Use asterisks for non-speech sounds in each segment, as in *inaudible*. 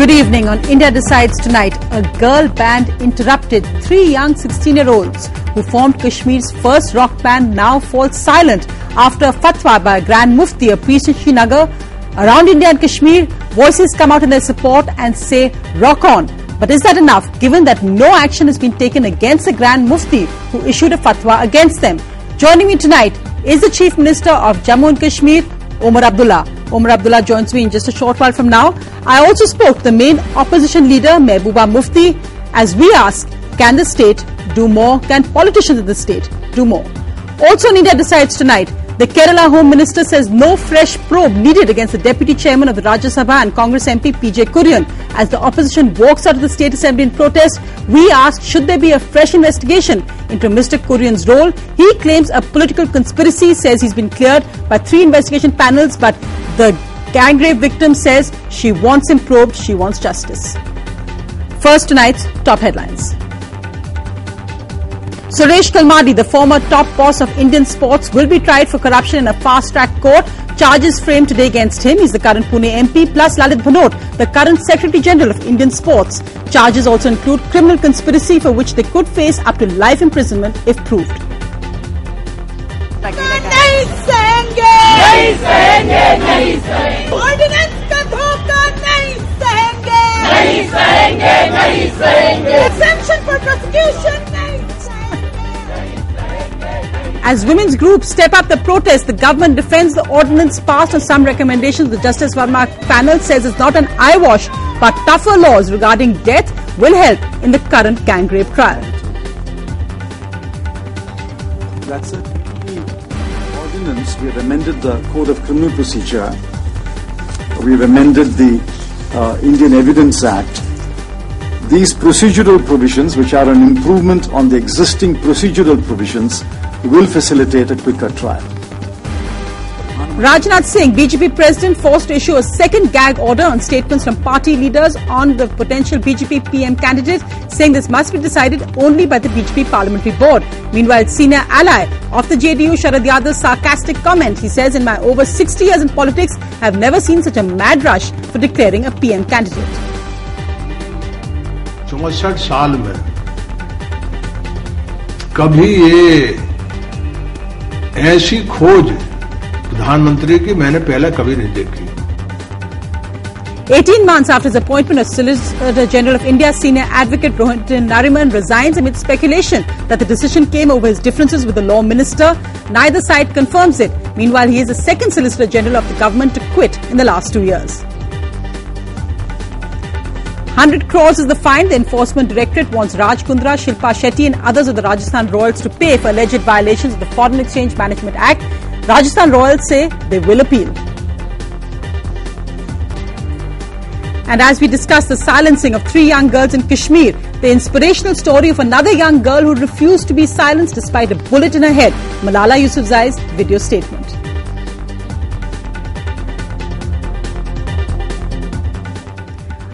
Good evening. On India Decides tonight, a girl band interrupted three young 16 year olds who formed Kashmir's first rock band now falls silent after a fatwa by a Grand Mufti, a priest in Srinagar. Around India and Kashmir, voices come out in their support and say, rock on. But is that enough given that no action has been taken against the Grand Mufti who issued a fatwa against them? Joining me tonight is the Chief Minister of Jammu and Kashmir, Omar Abdullah. Omar Abdullah joins me in just a short while from now. I also spoke to the main opposition leader, Mehbooba Mufti, as we ask, can the state do more? Can politicians in the state do more? Also India decides tonight, the Kerala Home Minister says no fresh probe needed against the Deputy Chairman of the Rajya Sabha and Congress MP PJ Kurian. As the opposition walks out of the State Assembly in protest, we ask should there be a fresh investigation into Mr. Kurian's role. He claims a political conspiracy, says he's been cleared by three investigation panels, but the gang rape victim says she wants him probed, she wants justice. First, tonight's top headlines. Suresh Kalmadi, the former top boss of Indian sports, will be tried for corruption in a fast-track court. Charges framed today against him. He's the current Pune MP, plus Lalit Bhanot, the current Secretary General of Indian Sports. Charges also include criminal conspiracy for which they could face up to life imprisonment if proved. नहीं सहेंगे नहीं सहेंगे नहीं सहेंगे ordinance का धोखा नहीं सहेंगे नहीं सहेंगे नहीं सहेंगे Exemption for prosecution नहीं सहेंगे As women's groups step up the protest, the government defends the ordinance passed on some recommendations. The Justice Verma panel says it's not an eyewash, but tougher laws regarding death will help in the current gang rape trial. That's a key ordinance. We have amended the Code of Criminal Procedure. We've amended the uh, Indian Evidence Act. These procedural provisions, which are an improvement on the existing procedural provisions, will facilitate a quicker trial. Rajnath Singh, BJP president, forced to issue a second gag order on statements from party leaders on the potential BJP PM candidate, saying this must be decided only by the BJP parliamentary board. Meanwhile, senior ally of the JDU, Sharad Yadav's sarcastic comment, he says, in my over 60 years in politics, I have never seen such a mad rush for declaring a PM candidate. चौसठ साल में कभी ये ऐसी खोज प्रधानमंत्री की मैंने पहले कभी नहीं देखी 18 months after his appointment as Solicitor General of India, senior advocate Rohit Nariman resigns amid speculation that the decision came over his differences with the law minister. Neither side confirms it. Meanwhile, he is the second Solicitor General of the government to quit in the last two years. 100 crores is the fine. The Enforcement Directorate wants Raj Kundra, Shilpa Shetty and others of the Rajasthan Royals to pay for alleged violations of the Foreign Exchange Management Act. Rajasthan Royals say they will appeal. And as we discuss the silencing of three young girls in Kashmir, the inspirational story of another young girl who refused to be silenced despite a bullet in her head, Malala Yousafzai's video statement.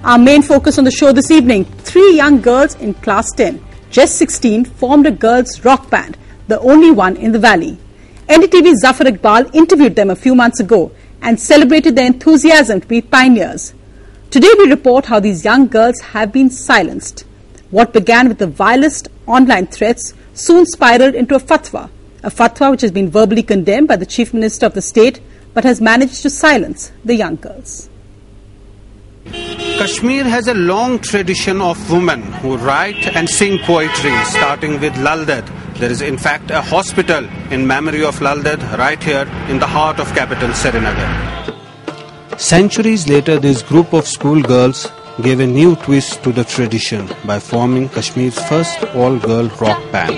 Our main focus on the show this evening three young girls in class 10, just 16, formed a girls' rock band, the only one in the valley. NDTV's Zafar Iqbal interviewed them a few months ago and celebrated their enthusiasm to be pioneers. Today we report how these young girls have been silenced. What began with the vilest online threats soon spiraled into a fatwa, a fatwa which has been verbally condemned by the Chief Minister of the state but has managed to silence the young girls. Kashmir has a long tradition of women who write and sing poetry, starting with Lal Ded. There is, in fact, a hospital in memory of Lal Ded right here in the heart of capital Srinagar. Centuries later, this group of schoolgirls gave a new twist to the tradition by forming Kashmir's first all-girl rock band.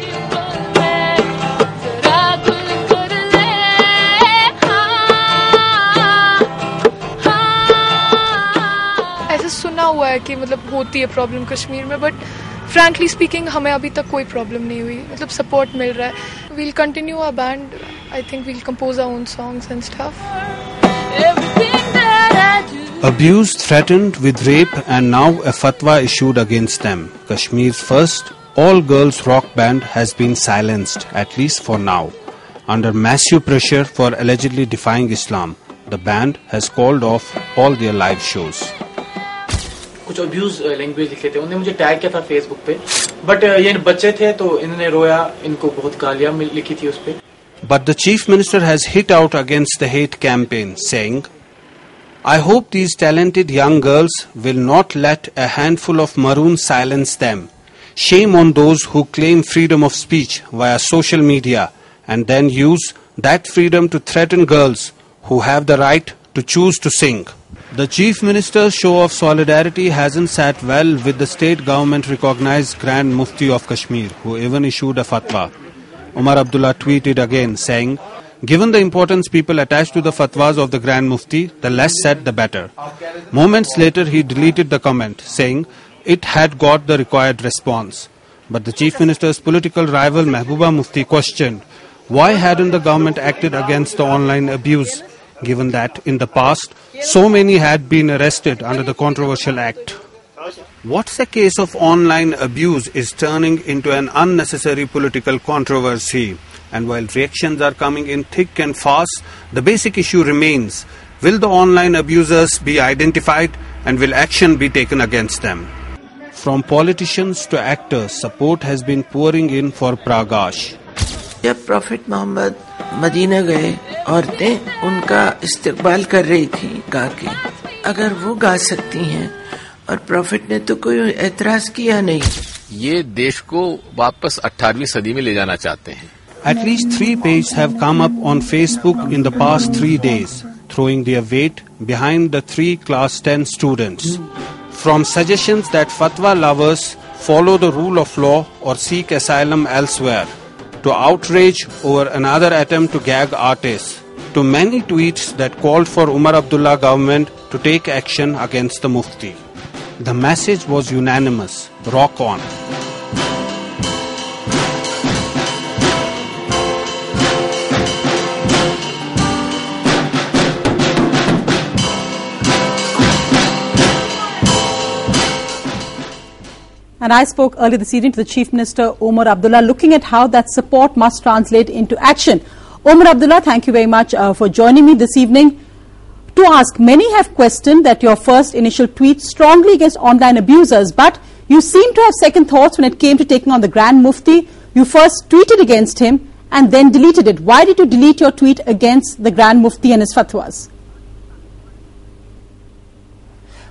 ऐसे सुना हुआ है कि मतलब होती है problem Kashmir में but frankly speaking हमें अभी तक कोई प्रॉब्लम नहीं हुई मतलब सपोर्ट मिल रहा है we'll continue a band I think we'll compose our own songs and stuff Abused, threatened with rape, and now a fatwa issued against them. Kashmir's first all girls rock band has been silenced, at least for now. Under massive pressure for allegedly defying Islam, the band has called off all their live shows. कुछ abuse language लिखे थे। उन्होंने मुझे tag किया था Facebook पे। But ये बच्चे थे तो इन्होंने रोया। इनको बहुत गालियाँ लिखी थी उस पर but the chief minister has hit out against the hate campaign saying I hope these talented young girls will not let a handful of morons silence them shame on those who claim freedom of speech via social media and then use that freedom to threaten girls who have the right to choose to sing The Chief Minister's show of solidarity hasn't sat well with the state government recognized Grand Mufti of Kashmir, who even issued a fatwa. Omar Abdullah tweeted again saying, Given the importance people attach to the fatwas of the Grand Mufti, the less said the better. Moments later, he deleted the comment, saying it had got the required response. But the Chief Minister's political rival Mehbooba Mufti questioned why hadn't the government acted against the online abuse, given that in the past so many had been arrested under the controversial act. What's a case of online abuse is turning into an unnecessary political controversy. And while reactions are coming in thick and fast, the basic issue remains will the online abusers be identified and will action be taken against them? From politicians to actors, support has been pouring in for Pragash. जब profit Mohammad Medina गए औरतें उनका इस्तकबाल कर रही थी गा के अगर वो गा सकती हैं और प्रॉफिट ने तो कोई एतराज़ किया नहीं ये देश को वापस 18वीं सदी में ले जाना चाहते हैं At least three pages have come up on Facebook in the past three days, throwing their weight behind the three class 10 students. From suggestions that fatwa lovers follow the rule of law or seek asylum elsewhere, to outrage over another attempt to gag artists, to many tweets that called for Omar Abdullah government to take action against the Mufti. The message was unanimous rock on. And I spoke earlier this evening to the Chief Minister Omar Abdullah, looking at how that support must translate into action. Omar Abdullah, thank you very much uh, for joining me this evening. To ask, many have questioned that your first initial tweet strongly against online abusers, but you seem to have second thoughts when it came to taking on the Grand Mufti. You first tweeted against him and then deleted it. Why did you delete your tweet against the Grand Mufti and his fatwas?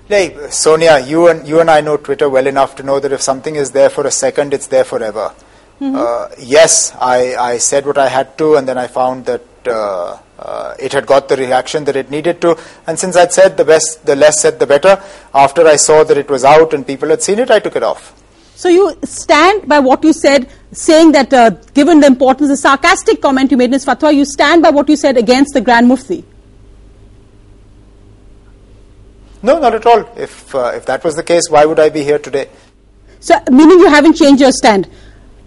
Hey, Sonia, you and you and I know Twitter well enough to know that if something is there for a second, it's there forever. Mm-hmm. Uh, yes, I, I said what I had to, and then I found that uh, uh, it had got the reaction that it needed to. And since I'd said the best, the less said, the better. After I saw that it was out and people had seen it, I took it off. So you stand by what you said, saying that uh, given the importance, the sarcastic comment you made in his fatwa, you stand by what you said against the Grand Mufti. No, not at all. If uh, if that was the case, why would I be here today? So, meaning you haven't changed your stand.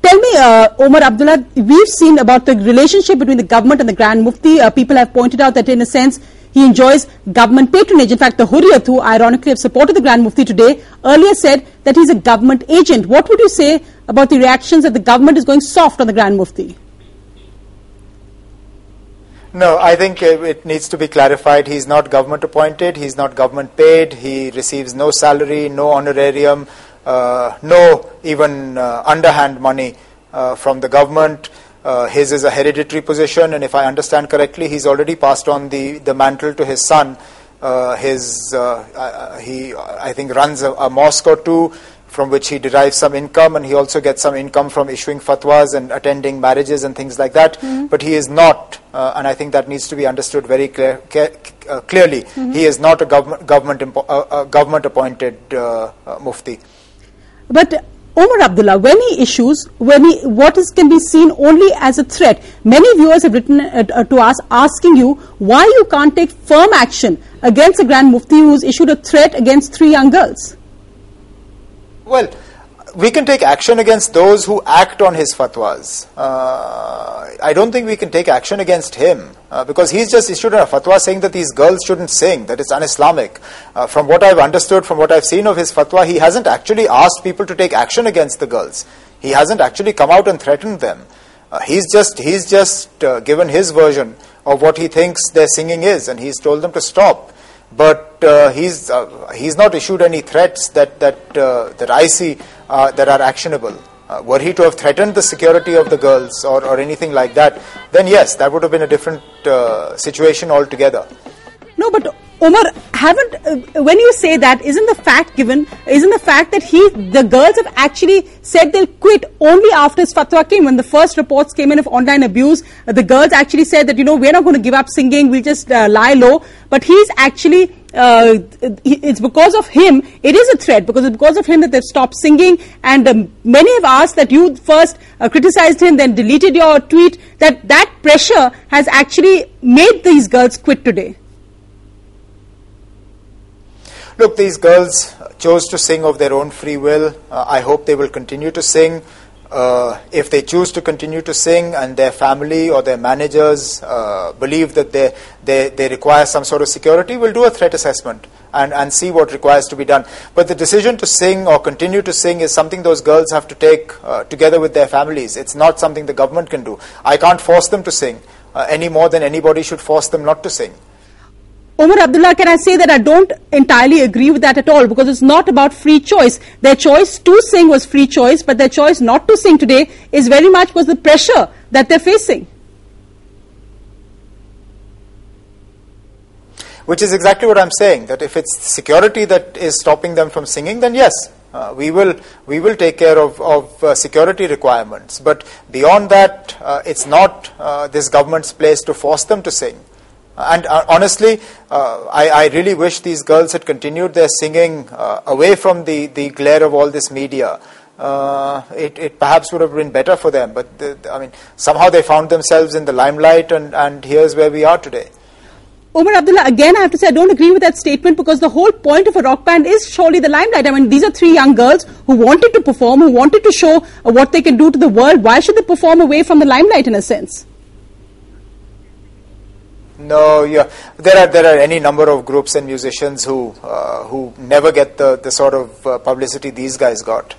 Tell me, uh, Omar Abdullah, we've seen about the relationship between the government and the Grand Mufti. Uh, people have pointed out that, in a sense, he enjoys government patronage. In fact, the Hurriyat, who ironically have supported the Grand Mufti today, earlier said that he's a government agent. What would you say about the reactions that the government is going soft on the Grand Mufti? No, I think it needs to be clarified. He's not government appointed, he's not government paid, he receives no salary, no honorarium, uh, no even uh, underhand money uh, from the government. Uh, his is a hereditary position, and if I understand correctly, he's already passed on the, the mantle to his son. Uh, his, uh, he, I think, runs a, a mosque or two from which he derives some income and he also gets some income from issuing fatwas and attending marriages and things like that. Mm-hmm. But he is not, uh, and I think that needs to be understood very clear, uh, clearly, mm-hmm. he is not a government, government, impo- uh, government appointed uh, uh, mufti. But Omar Abdullah, when he issues, when he, what is, can be seen only as a threat. Many viewers have written uh, to us asking you why you can't take firm action against a Grand Mufti who's issued a threat against three young girls. Well, we can take action against those who act on his fatwas. Uh, I don't think we can take action against him uh, because he's just issued a fatwa saying that these girls shouldn't sing, that it's un-Islamic. Uh, from what I've understood, from what I've seen of his fatwa, he hasn't actually asked people to take action against the girls. He hasn't actually come out and threatened them. Uh, he's just he's just uh, given his version of what he thinks their singing is, and he's told them to stop. But uh, he's uh, he's not issued any threats that that uh, that I see uh, that are actionable. Uh, were he to have threatened the security of the girls or, or anything like that, then yes, that would have been a different situation altogether. No, but Omar, haven't uh, when you say that, isn't the fact given? Isn't the fact that he, the girls have actually said they'll quit only after his fatwa came? When the first reports came in of online abuse, uh, the girls actually said that you know we're not going to give up singing, we'll just uh, lie low. But he's actually. Uh, it's because of him. It is a threat because it's because of him that they've stopped singing. And um, many have asked that you first uh, criticized him, then deleted your tweet. That that pressure has actually made these girls quit today. Look, these girls chose to sing of their own free will. Uh, I hope they will continue to sing. Uh, if they choose to continue to sing and their family or their managers uh, believe that they, they, they require some sort of security, we'll do a threat assessment and, and see what requires to be done. But the decision to sing or continue to sing is something those girls have to take uh, together with their families. It's not something the government can do. I can't force them to sing uh, any more than anybody should force them not to sing. Omar Abdullah, can I say that I don't entirely agree with that at all because it's not about free choice. Their choice to sing was free choice, but their choice not to sing today is very much because the pressure that they're facing. Which is exactly what I'm saying, that if it's security that is stopping them from singing, then yes, uh, we will we will take care of, of uh, security requirements. But beyond that, uh, it's not uh, this government's place to force them to sing. And uh, honestly, uh, I, I, really wish these girls had continued their singing uh, away from the, the glare of all this media. Uh, it, it, perhaps would have been better for them, but the, I mean, somehow they found themselves in the limelight, and, and here's where we are today. Omar Abdullah, again, I have to say I don't agree with that statement because the whole point of a rock band is surely the limelight. I mean, these are three young girls who wanted to perform, who wanted to show uh, what they can do to the world. Why should they perform away from the limelight in a sense? No, yeah, there are there are any number of groups and musicians who uh, who never get the the sort of uh, publicity these guys got.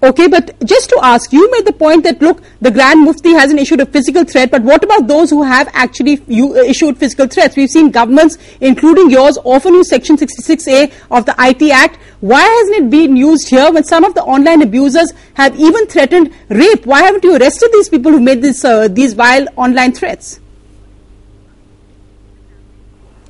Okay, but just to ask, you made the point that look, the Grand Mufti hasn't issued a physical threat, but what about those who have actually you, uh, issued physical threats? We've seen governments, including yours, often use Section 66A of the IT Act. Why hasn't it been used here when some of the online abusers have even threatened rape? Why haven't you arrested these people who made this, uh, these vile online threats?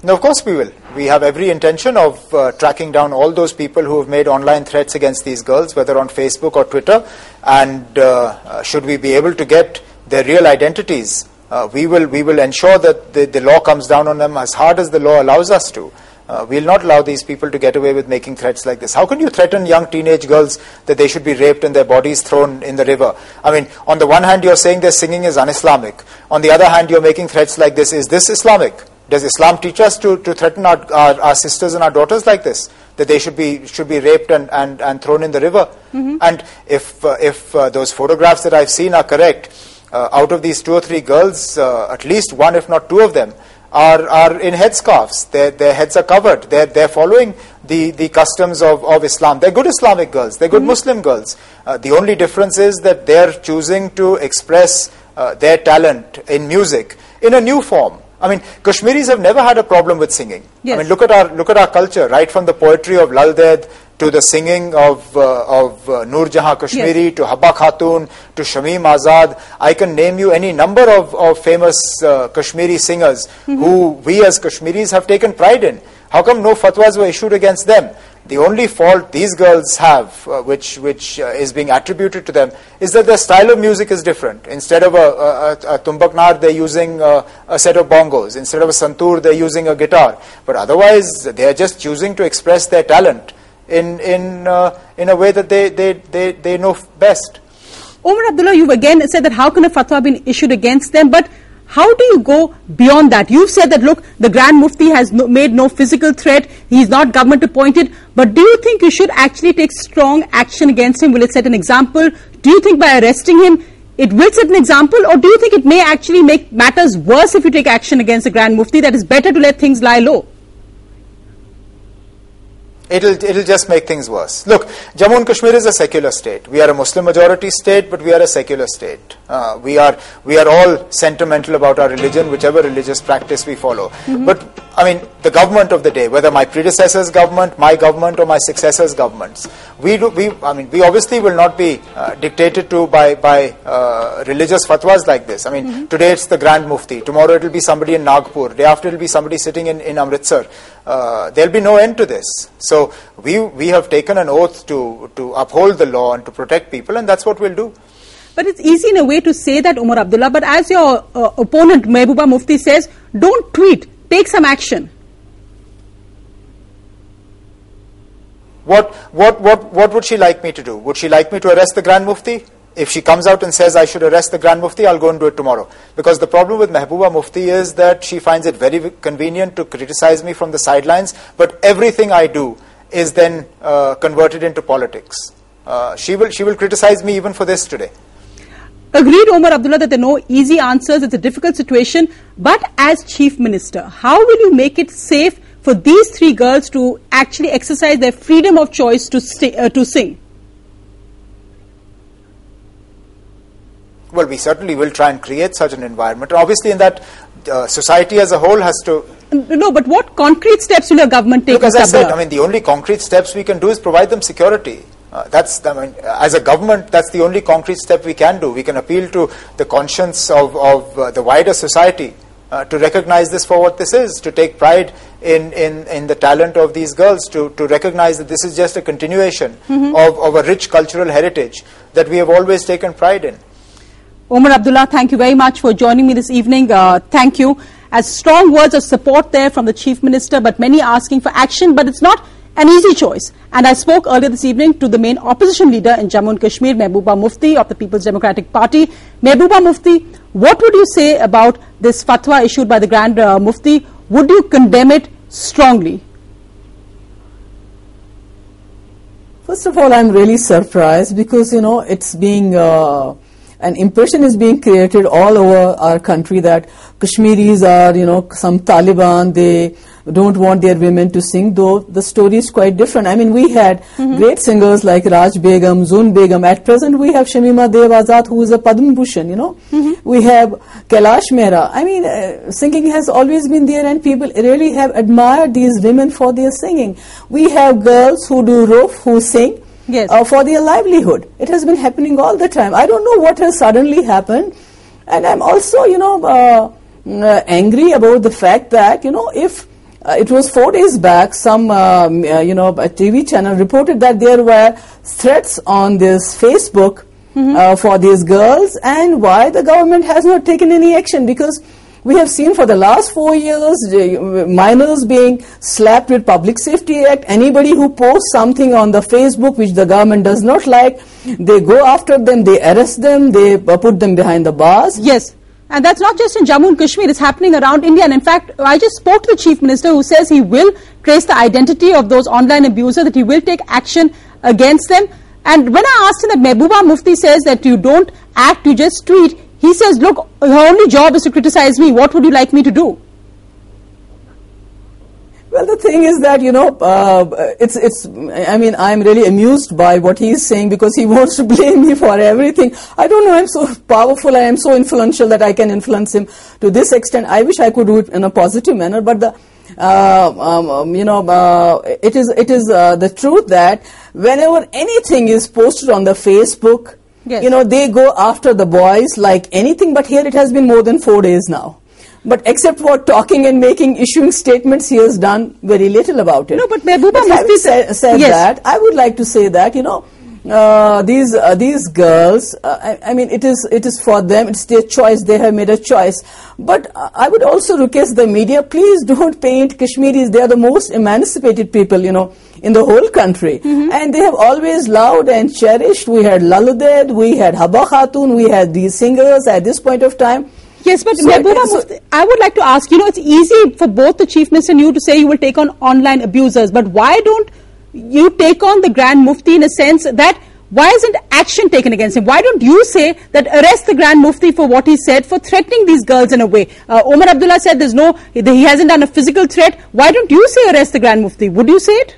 No, of course we will. We have every intention of uh, tracking down all those people who have made online threats against these girls, whether on Facebook or Twitter. And uh, uh, should we be able to get their real identities, uh, we will we will ensure that the, the law comes down on them as hard as the law allows us to. Uh, we'll not allow these people to get away with making threats like this. How can you threaten young teenage girls that they should be raped and their bodies thrown in the river? I mean, on the one hand, you're saying their singing is un Islamic. On the other hand, you're making threats like this. Is this Islamic? Does Islam teach us to, to threaten our, our, our, sisters and our daughters like this? That they should be, should be raped and, and, and thrown in the river? Mm-hmm. And if, uh, if uh, those photographs that I've seen are correct, uh, out of these two or three girls, uh, at least one, if not two of them, are, are in headscarves. Their, their heads are covered. They're, they're following the, the customs of, of Islam. They're good Islamic girls. They're good mm-hmm. Muslim girls. Uh, the only difference is that they're choosing to express uh, their talent in music in a new form. I mean, Kashmiris have never had a problem with singing. Yes. I mean, look at our look at our culture, right from the poetry of Lal Ded to the singing of uh, of uh, Noor Jahan Kashmiri yes. to Habba Khatun to Shamim Azad. I can name you any number of, of famous uh, Kashmiri singers mm-hmm. who we as Kashmiris have taken pride in. How come no fatwas were issued against them? The only fault these girls have, uh, which which uh, is being attributed to them, is that their style of music is different. Instead of a, a, a tumbaknar, they're using a, a, set of bongos. Instead of a santur, they're using a guitar. But otherwise, they are just choosing to express their talent in in uh, in a way that they, they, they, they know best. Omar Abdullah, you've again said that how can a fatwa been issued against them, but how do you go beyond that? You've said that, look, the Grand Mufti has no, made no physical threat. He's not government appointed. But do you think you should actually take strong action against him? Will it set an example? Do you think by arresting him, it will set an example? Or do you think it may actually make matters worse if you take action against the Grand Mufti? That is better to let things lie low it'll it'll just make things worse. Look, Jammu and Kashmir is a secular state. We are a Muslim majority state, but we are a secular state. Uh, we are we are all sentimental about our religion, whichever religious practice we follow. Mm-hmm. But I mean, the government of the day, whether my predecessor's government, my government, or my successor's governments. We, do, we I mean, we obviously will not be uh, dictated to by, by uh, religious fatwas like this. I mean, mm-hmm. today it's the Grand Mufti, tomorrow it will be somebody in Nagpur, day after it will be somebody sitting in, in Amritsar. Uh, there'll be no end to this. So we, we have taken an oath to, to uphold the law and to protect people, and that's what we'll do. But it's easy in a way to say that, Omar Abdullah, but as your uh, opponent, Mehbooba Mufti, says, don't tweet take some action. What, what, what, what would she like me to do? Would she like me to arrest the Grand Mufti? If she comes out and says I should arrest the Grand Mufti, I'll go and do it tomorrow. Because the problem with Mehbooba Mufti is that she finds it very convenient to criticize me from the sidelines, but everything I do is then uh, converted into politics. Uh, she, will, she will criticize me even for this today. Agreed, Omar Abdullah, that there are no easy answers. It's a difficult situation. But as Chief Minister, how will you make it safe for these three girls to actually exercise their freedom of choice to, uh, to sing? Well, we certainly will try and create such an environment. Obviously, in that uh, society as a whole has to. No, but what concrete steps will your government take? Look, as I said, I mean, the only concrete steps we can do is provide them security. Uh, that's I mean, as a government, that's the only concrete step we can do. We can appeal to the conscience of, of uh, the wider society uh, to recognize this for what this is, to take pride in, in, in the talent of these girls, to, to recognize that this is just a continuation mm-hmm. of, of a rich cultural heritage that we have always taken pride in. Omar Abdullah, thank you very much for joining me this evening. Uh, thank you. As strong words of support there from the Chief Minister, but many asking for action, but it's not an easy choice. And I spoke earlier this evening to the main opposition leader in Jammu and Kashmir, Mehbooba Mufti of the People's Democratic Party. Mehbooba Mufti, what would you say about this fatwa issued by the Grand uh, Mufti? Would you condemn it strongly? First of all, I'm really surprised because, you know, it's being, uh, an impression is being created all over our country that Kashmiris are, you know, some Taliban, they don't want their women to sing, though the story is quite different. I mean, we had mm-hmm. great singers like Raj Begum, Zun Begum. At present, we have Shamima Dev Azad, who is a Padma Bhushan, you know. Mm-hmm. We have Kailash Mehra. I mean, uh, singing has always been there, and people really have admired these women for their singing. We have girls who do rouf, who sing. Yes. Uh, for their livelihood. It has been happening all the time. I don't know what has suddenly happened. And I'm also, you know, uh, uh angry about the fact that, you know, if uh, it was four days back, some, um, uh, you know, a TV channel reported that there were threats on this Facebook mm-hmm. uh, for these girls and why the government has not taken any action because we have seen for the last four years minors being slapped with Public Safety Act. Anybody who posts something on the Facebook which the government does not like, they go after them, they arrest them, they uh, put them behind the bars. Yes. And that's not just in Jammu and Kashmir, it's happening around India. And in fact, I just spoke to the Chief Minister who says he will trace the identity of those online abusers, that he will take action against them. And when I asked him that Mehbooba Mufti says that you don't act, you just tweet, he says, look, your only job is to criticize me. What would you like me to do? Well, the thing is that you know, uh, it's it's. I mean, I'm really amused by what he's saying because he *laughs* wants to blame me for everything. I don't know. I'm so powerful. I am so influential that I can influence him to this extent. I wish I could do it in a positive manner, but the. Uh, um, um, you know, uh, it is it is uh, the truth that whenever anything is posted on the Facebook, yes. you know, they go after the boys like anything. But here it has been more than four days now. But except for talking and making, issuing statements, he has done very little about it. No, but Mehbooba but having said, said yes. that, I would like to say that, you know, uh, these uh, these girls, uh, I, I, mean, it is it is for them. It's their choice. They have made a choice. But I would also request the media: please *laughs* don't paint Kashmiris. They are the most emancipated people, you know, in the whole country, mm-hmm. and they have always loved and cherished. We had Lal Ded, we had Habba Khatun, we had these singers at this point of time. Yes, but so, so, I would like to ask, you know, it's easy for both the Chief Minister and you to say you will take on online abusers, but why don't you take on the Grand Mufti in a sense that why isn't action taken against him? Why don't you say that arrest the Grand Mufti for what he said for threatening these girls in a way? Uh, Omar Abdullah said there's no, he hasn't done a physical threat. Why don't you say arrest the Grand Mufti? Would you say it?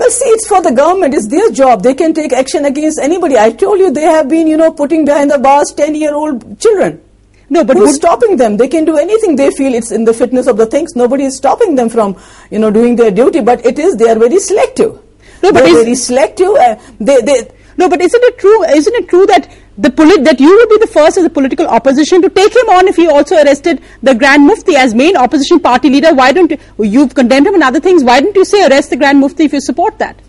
Well, see, it's for the government. It's their job. They can take action against anybody. I told you they have been, you know, putting behind the bars 10-year-old children. No, but who's stopping them? They can do anything they feel it's in the fitness of the things. Nobody is stopping them from, you know, doing their duty. But it is they are very selective. No, but They're very selective. Uh, they, they, No, but isn't it true? Isn't it true that the polit- that you would be the first as a political opposition to take him on if he also arrested the Grand Mufti as main opposition party leader? Why don't you, you've condemned him and other things? Why don't you say arrest the Grand Mufti if you support that?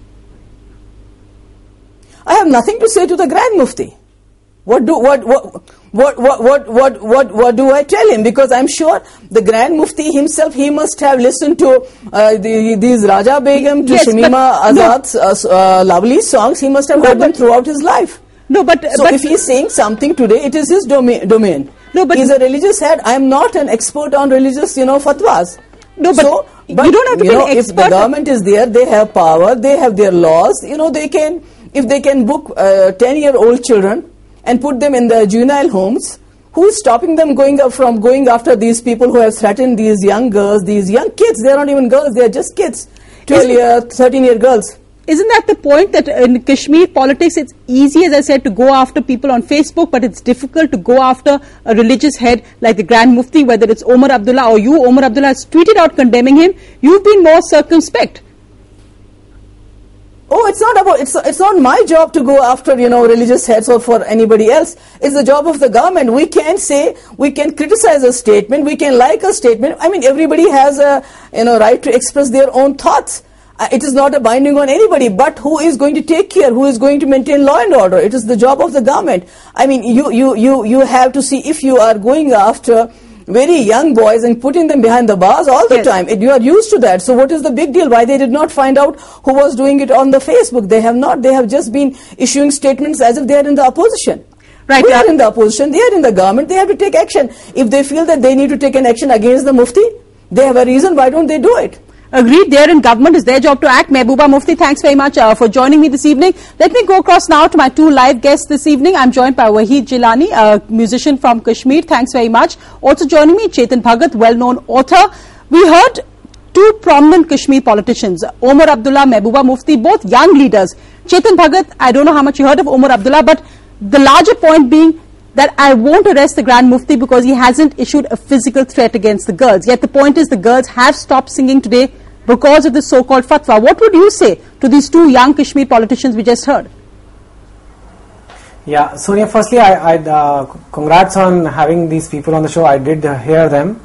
I have nothing to say to the Grand Mufti. What do what what what what what what what, do I tell him? Because I'm sure the Grand Mufti himself he must have listened to uh, the, these Raja Begum to Yes, Shamima. Azad's uh, uh, lovely songs. He must have No, heard them throughout his life. No, but So but if he is saying something today, it is his domain. domain. No, but- he's a religious head. I am not an expert on religious, you know, fatwas. No, but so, you don't have to you be know, an if the government is there, they have power, they have their laws. You know, they can if they can book uh, ten-year-old children and put them in the juvenile homes. Who is stopping them going up from going after these people who have threatened these young girls, these young kids? They are not even girls; they are just kids, twelve-year, thirteen-year girls. Isn't that the point that in Kashmir politics it's easy, as I said, to go after people on Facebook, but it's difficult to go after a religious head like the Grand Mufti, whether it's Omar Abdullah or you. Omar Abdullah has tweeted out condemning him. You've been more circumspect. Oh, it's not about it's it's not my job to go after you know religious heads or for anybody else. It's the job of the government. We can say we can criticize a statement, we can like a statement. I mean, everybody has a you know right to express their own thoughts. Uh, it is not a binding on anybody. But who is going to take care? Who is going to maintain law and order? It is the job of the government. I mean, you you you you have to see if you are going after very young boys and putting them behind the bars all the Yes. time. It, you are used to that. So what is the big deal? Why they did not find out who was doing it on the Facebook? They have not. They have just been issuing statements as if they are in the opposition. Right, We uh, are in the opposition. They are in the government. They have to take action. If they feel that they need to take an action against the Mufti, they have a reason. Why don't they do it? Agreed, they're in government, is their job to act. Mehbooba Mufti, thanks very much uh, for joining me this evening. Let me go across now to my two live guests this evening. I'm joined by Wahid Jilani, a musician from Kashmir. Thanks very much. Also joining me, Chetan Bhagat, well-known author. We heard two prominent Kashmir politicians, Omar Abdullah, Mehbooba Mufti, both young leaders. Chetan Bhagat, I don't know how much you heard of Omar Abdullah, but the larger point being that I won't arrest the Grand Mufti because he hasn't issued a physical threat against the girls. Yet the point is the girls have stopped singing today because of the so-called fatwa. What would you say to these two young Kashmir politicians we just heard? Yeah, Sonia, firstly, I, I uh, congrats on having these people on the show. I did uh, hear them.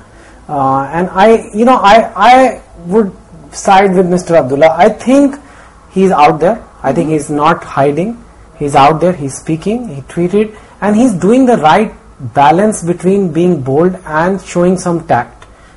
Uh, and I, you know, I, I would side with Mr. Abdullah. I think he's out there. I think he's not hiding. He's out there. He's speaking. He tweeted. And he's doing the right balance between being bold and showing some tact.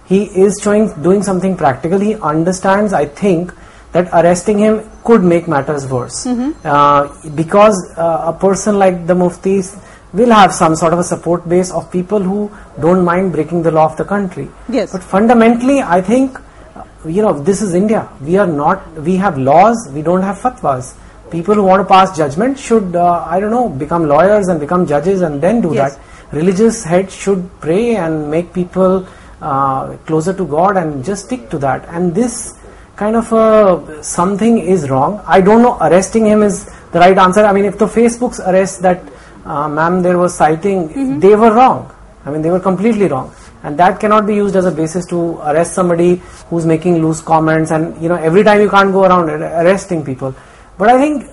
He is showing, doing something practical. He understands, I think, that arresting him could make matters worse. Uh, because uh, a person like the Muftis will have some sort of a support base of people who don't mind breaking the law of the country. Yes. But fundamentally, I think, uh, you know, this is India. We are not, we have laws, we don't have fatwas. People who want to pass judgment should, uh, I don't know, become lawyers and become judges and then do Yes. that. Religious heads should pray and make people uh, closer to God and just stick to that. And this kind of uh, something is wrong. I don't know, arresting him is the right answer. I mean, if the Facebook's arrest that uh, ma'am there was citing, they were wrong. I mean, they were completely wrong. And that cannot be used as a basis to arrest somebody who's making loose comments and, you know, every time you can't go around arresting people. But I think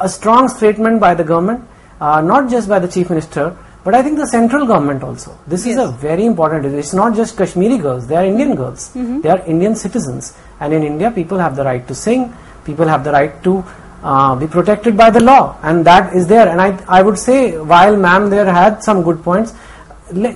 a strong statement by the government, uh, not just by the chief minister, but I think the central government also. This is a very important. Issue. It's not just Kashmiri girls; they are Indian girls. They are Indian citizens, and in India, people have the right to sing. People have the right to uh, be protected by the law, and that is there. And I, I would say, while ma'am there had some good points,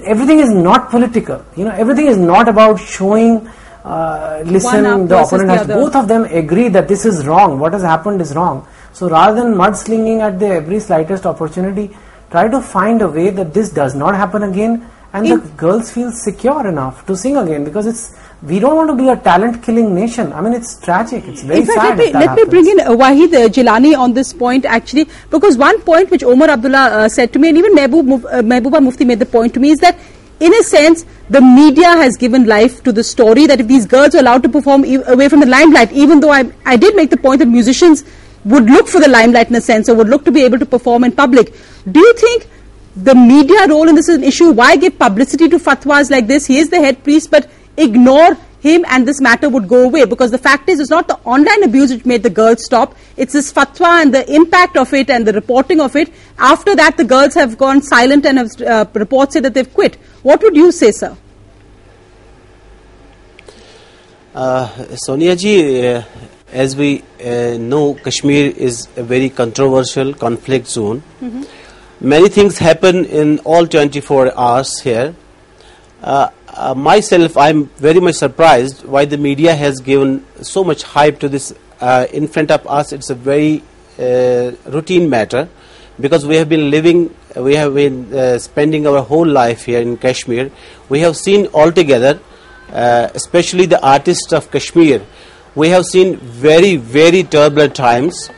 everything is not political. You know, everything is not about showing. Uh, listen, the opponent the has other. both of them agree that this is wrong. What has happened is wrong. So rather than mudslinging at the every slightest opportunity, try to find a way that this does not happen again, and the girls feel secure enough to sing again because it's. We don't want to be a talent killing nation. I mean, it's tragic. It's very In fact, sad. let me, let me bring in uh, Wahid uh, Jilani on this point actually, because one point which Omar Abdullah uh, said to me, and even Mehboob, uh, Mehbooba Mufti made the point to me, is that in a sense, the media has given life to the story that if these girls are allowed to perform e- away from the limelight, even though I, I did make the point that musicians would look for the limelight in a sense, or would look to be able to perform in public. Do you think the media role in this is an issue. Why give publicity to fatwas like this? He is the head priest, but ignore him and this matter would go away because the fact is it's not the online abuse which made the girls stop it's this fatwa and the impact of it and the reporting of it after that the girls have gone silent and have uh, reports say that they've quit what would you say sir uh, Sonia ji, uh, as we uh, know, Kashmir is a very controversial conflict zone. Mm-hmm. Many things happen in all 24 hours here. Uh, uh, myself, I'm very much surprised why the media has given so much hype to this uh, in front of us. It's a very uh, routine matter because we have been living, we have been uh, spending our whole life here in Kashmir. We have seen altogether, uh, especially the artists of Kashmir, we have seen very, very turbulent times.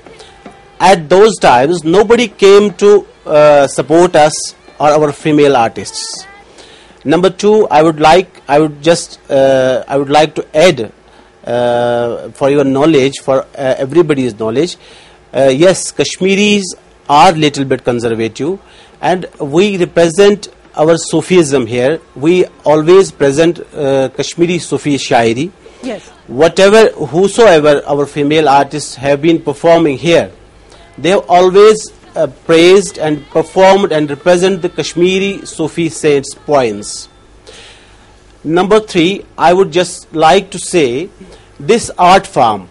At those times, nobody came to uh, support us or our female artists Number two, I would like I would just uh, I would like to add uh, for your knowledge, for uh, everybody's knowledge. Uh, yes, Kashmiris are little bit conservative, and we represent our Sufism here. We always present uh, Kashmiri Sufi Shairi. Yes. Whatever, whosoever our female artists have been performing here, they have always uh, praised and performed and represent the Kashmiri Sufi saints' poems. Number three, I would just like to say this art form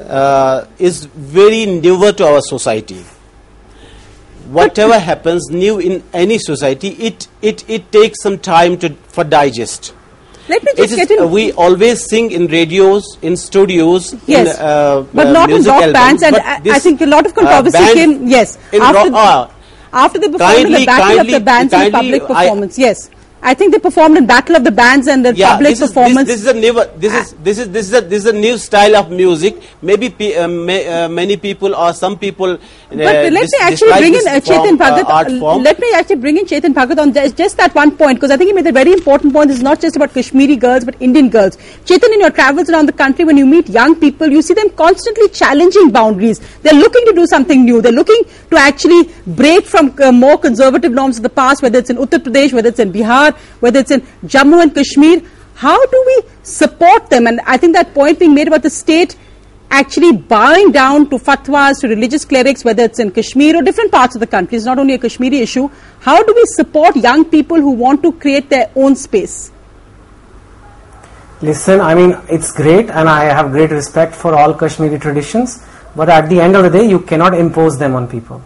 uh, is very newer to our society. Whatever happens new in any society, it, it, it takes some time to, for digest. Let me just get in. Uh, we always sing in radios, in studios, yes, in, uh, but uh, not in rock albums. bands. And I, I think a lot of uh, controversy band came. Yes, after, ah, after they performed in the kindly- battle of the kindly- bands and the kindly, public I- performance. yes, I think they performed in battle of the bands and the yeah, public this is, performance. This, this is a new. This is this is this is a this is a new style of music. Maybe pe- uh, may, uh, many people or some people. Uh, But let me actually bring in uh, Chetan uh, Bhagat. uh, let me actually bring in Chetan Bhagat on just, just that one point because I think he made a very important point. This is not just about Kashmiri girls but Indian girls. Chetan, in your travels around the country, when you meet young people, you see them constantly challenging boundaries. They're looking to do something new. They're looking to actually break from uh, more conservative norms of the past, whether it's in Uttar Pradesh, whether it's in Bihar, whether it's in Jammu and Kashmir. How do we support them? And I think that point being made about the state actually bowing down to fatwas, to religious clerics, whether it's in Kashmir or different parts of the country. It's not only a Kashmiri issue. How do we support young people who want to create their own space? Listen, I mean, it's great and I have great respect for all Kashmiri traditions, but at the end of the day, you cannot impose them on people.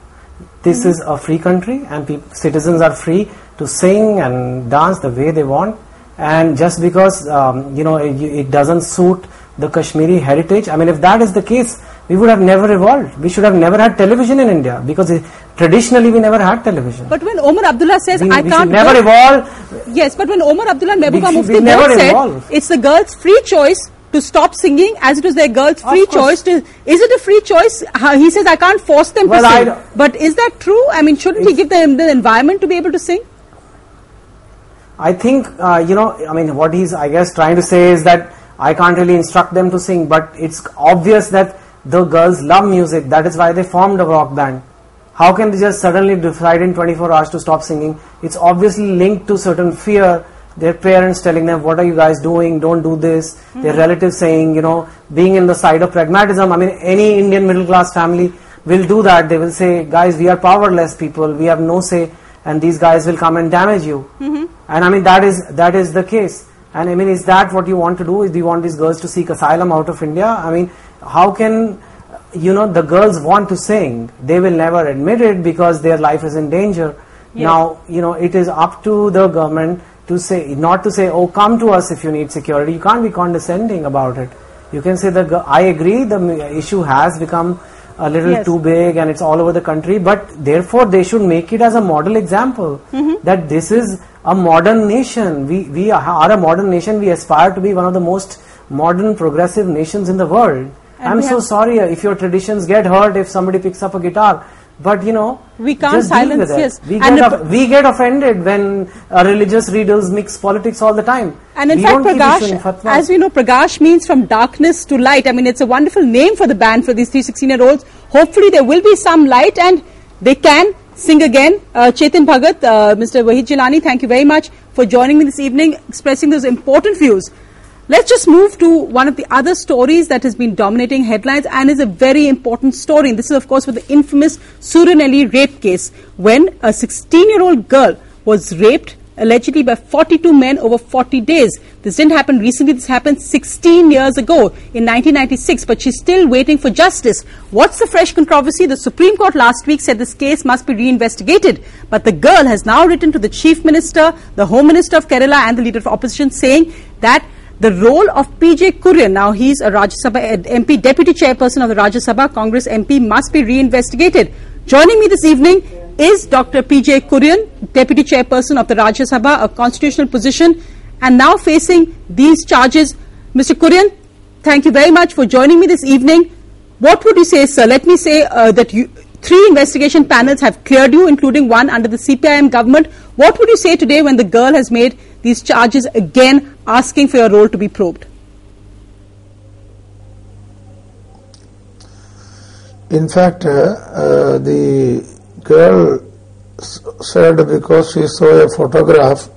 This is a free country and peop citizens are free to sing and dance the way they want. And just because, um, you know, it, it doesn't suit the Kashmiri heritage, I mean, if that is the case, we would have never evolved. We should have never had television in India because it, traditionally we never had television. But when Omar Abdullah says, We- I we can't. never evolve. Yes, but when Omar Abdullah and Mehbooba Mufti both said it's the girl's free choice to stop singing as it was their girl's free choice to. Is it a free choice? How- He says, I can't force them Well, to sing. But is that true? I mean, shouldn't he give them the environment to be able to sing? I think, uh, you know, I mean, what he's, I guess, trying to say is that I can't really instruct them to sing, but it's obvious that the girls love music. That is why they formed a rock band. How can they just suddenly decide in 24 hours to stop singing? It's obviously linked to certain fear. Their parents telling them, what are you guys doing? Don't do this. Their hmm. relatives saying, you know, being in the side of pragmatism. I mean, any Indian middle class family will do that. They will say, guys, we are powerless people. We have no say. And these guys will come and damage you. Mm-hmm. And I mean that is that is the case. And I mean, is that what you want to do? Is do you want these girls to seek asylum out of India? I mean, how can you know the girls want to sing? They will never admit it because their life is in danger. Yes. Now, you know, it is up to the government to say, not to say, oh, come to us if you need security. You can't be condescending about it. You can say that I agree the issue has become a little Yes. too big and it's all over the country, but therefore they should make it as a model example mm-hmm. that this is a modern nation. We, we are a modern nation. We aspire to be one of the most modern progressive nations in the world. And I'm so sorry if your traditions get hurt if somebody picks up a guitar. But you know, We can't silence, yes. We And get, off- we get offended when uh, religious leaders mix politics all the time. And in we fact, don't Pragash, as we know, Pragash means from darkness to light. I mean, it's a wonderful name for the band for these three 16 year olds. Hopefully, there will be some light and they can sing again. Uh, Chetan Bhagat, uh, Mr. Wahid Jilani, thank you very much for joining me this evening, expressing those important views. Let's just move to one of the other stories that has been dominating headlines and is a very important story. And this is, of course, with the infamous Suryanelli rape case, when a 16-year-old girl was raped allegedly by 42 men over 40 days. This didn't happen recently. This happened 16 years ago in 1996, but she's still waiting for justice. What's the fresh controversy? The Supreme Court last week said this case must be reinvestigated, but the girl has now written to the Chief Minister, the Home Minister of Kerala, and the Leader of Opposition saying that the role of PJ Kurian, now he's a Rajya Sabha MP, Deputy Chairperson of the Rajya Sabha Congress MP, must be reinvestigated. Joining me this evening is Dr. PJ Kurian, Deputy Chairperson of the Rajya Sabha, a constitutional position, and now facing these charges. Mr. Kurian, thank you very much for joining me this evening. What would you say, sir? Let me say uh, that you, three investigation panels have cleared you, including one under the CPIM government. What would you say today when the girl has made these charges again, asking for your role to be probed? In fact, uh, uh, the girl said because she saw a photograph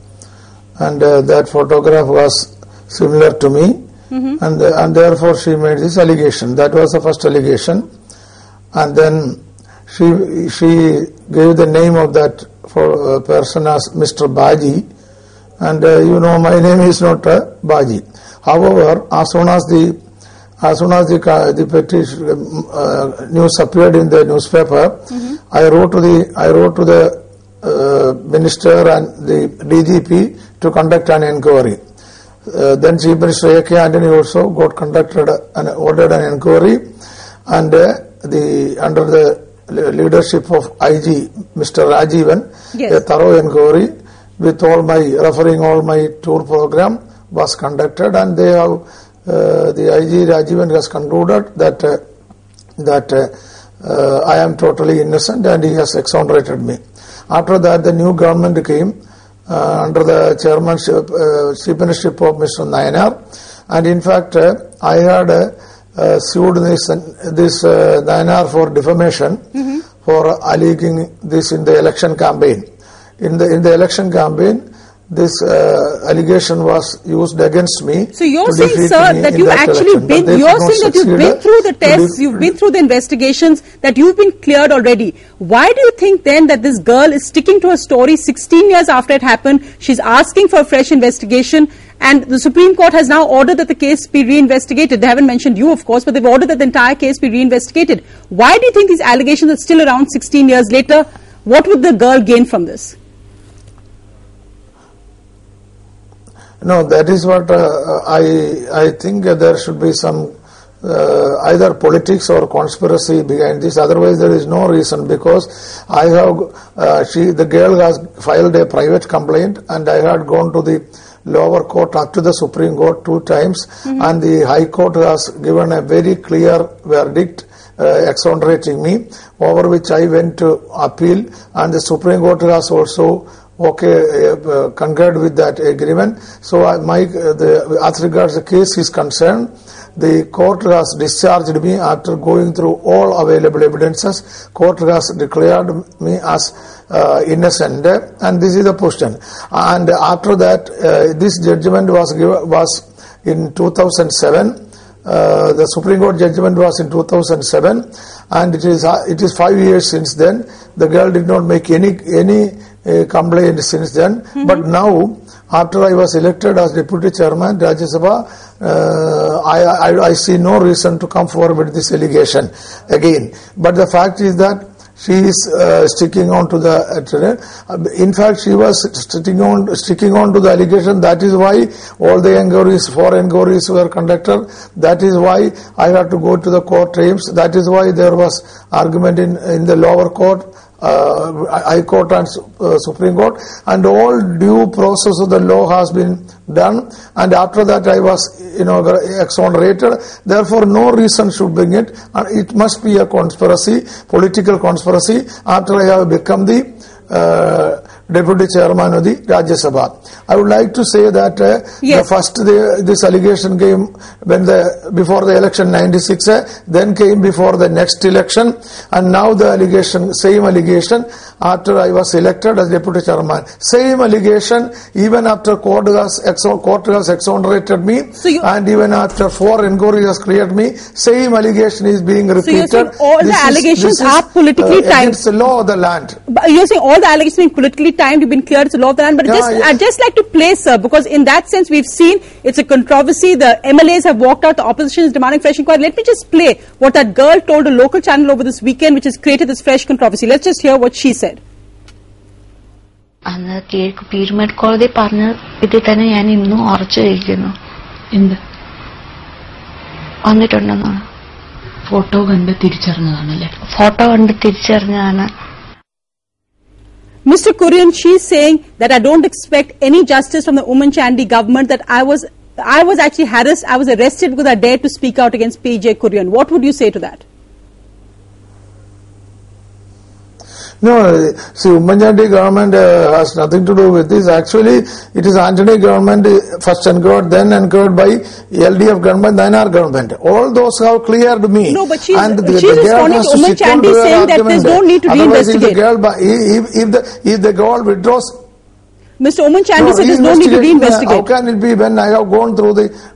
and uh, that photograph was similar to me mm-hmm. and, uh, and therefore she made this allegation. That was the first allegation and then she, she gave the name of that for, uh, person as Mr. Baji and uh, you know my name is not Baji. However, as soon as the as soon as the, the petition uh, news appeared in the newspaper, mm-hmm. I wrote to the I wrote to the uh, minister and the DGP to conduct an inquiry. Uh, then Chief Minister A.K. Antony also got conducted and ordered an inquiry, and uh, the under the leadership of IG Mr. Rajivan, yes. a thorough inquiry with all my referring all my tour program was conducted, and they have uh, the IG Rajivan has concluded that uh, that uh, I am totally innocent and he has exonerated me. After that, the new government came under the chairmanship, chief ministership of Mr. Nayanar, and in fact, I had uh, sued this, this uh, Nayanar for defamation mm-hmm. for alleging this in the election campaign. In the in the election campaign, this uh, allegation was used against me. So you're saying, sir, that you've that actually election, been, you're saying that you've been through the tests, you've been through the investigations, that you've been cleared already. Why do you think then that this girl is sticking to her story 16 years after it happened? She's asking for a fresh investigation and the Supreme Court has now ordered that the case be reinvestigated. They haven't mentioned you, of course, but they've ordered that the entire case be reinvestigated. Why do you think these allegations are still around 16 years later? What would the girl gain from this? No, that is what uh, I I think there should be some uh, either politics or conspiracy behind this. Otherwise, there is no reason because I have uh, she the girl has filed a private complaint and I had gone to the lower court up to the Supreme Court two times mm-hmm. and the High Court has given a very clear verdict uh, exonerating me over which I went to appeal and the Supreme Court has also okay, uh, uh, concurred with that agreement. So I, my, uh, the, as regards the case is concerned, the court has discharged me after going through all available evidences. Court has declared me as uh, innocent, and this is the position. And after that, uh, this judgment was given, was in 2007. Uh, the Supreme Court judgment was in 2007, and it is it is five years since then. The girl did not make any any uh, complaint since then. Mm-hmm. But now, after I was elected as deputy chairman, Rajya Sabha, uh, I, I, I, see no reason to come forward with this allegation again. But the fact is that she is uh, sticking on to the. Uh, in fact, she was sticking on sticking on to the allegation. That is why all the inquiries, four inquiries were conducted. That is why I had to go to the court teams. That is why there was argument in in the lower court High Court and uh, Supreme Court, and all due process of the law has been done. And after that, I was, you know, exonerated. Therefore, no reason should bring it. And it must be a conspiracy, political conspiracy. After I have become the uh, deputy chairman of the Rajya Sabha. I would like to say that uh, Yes. the first the, this allegation came when the before the election 96, uh, then came before the next election, and now the allegation, same allegation after I was elected as deputy chairman. Same allegation even after court has, exo- court has exonerated me, and even after four inquiries has cleared me, same allegation is being repeated. saying all the This is- allegations is, are politically uh, timed. Against the law of the land. But you're saying all the allegations being politically timed, you've been cleared, it's the law of the land. But Yeah, just, yeah. I'd just like to play, sir, because in that sense, we've seen it's a controversy. The MLAs have walked out, the opposition is demanding fresh inquiry. Let me just play what that girl told a local channel over this weekend, which has created this fresh controversy. Let's just hear what she said. അന്ന് കീഴ് പീരുമേട് കോടതി പറഞ്ഞ ഇതിൽ തന്നെ ഞാൻ ഇന്നും ഉറച്ചിരിക്കുന്നു എന്ത് വന്നിട്ടുണ്ടെന്നാണ് photo കണ്ട് തിരിച്ചറിഞ്ഞതാണല്ലേ ഫോട്ടോ കണ്ട് തിരിച്ചറിഞ്ഞതാണ് Mr. Kurian, she's saying that I don't expect any justice from the Oommen Chandy government, that I was, I was actually harassed, I was arrested because I dared to speak out against PJ Kurian. What would you say to that? No, see, Oommen Chandy government uh, has nothing to do with this. Actually, it is Antony government uh, first encouraged, then encouraged by LDF government, then our government. All those have cleared me. No, but she's- and she's girl responding to Umman sit on saying that there's no need to Otherwise, if the girl, if, if the if the girl withdraws, Mr. Oommen Chandy said there's no need to uh, How can it be when I have gone through the?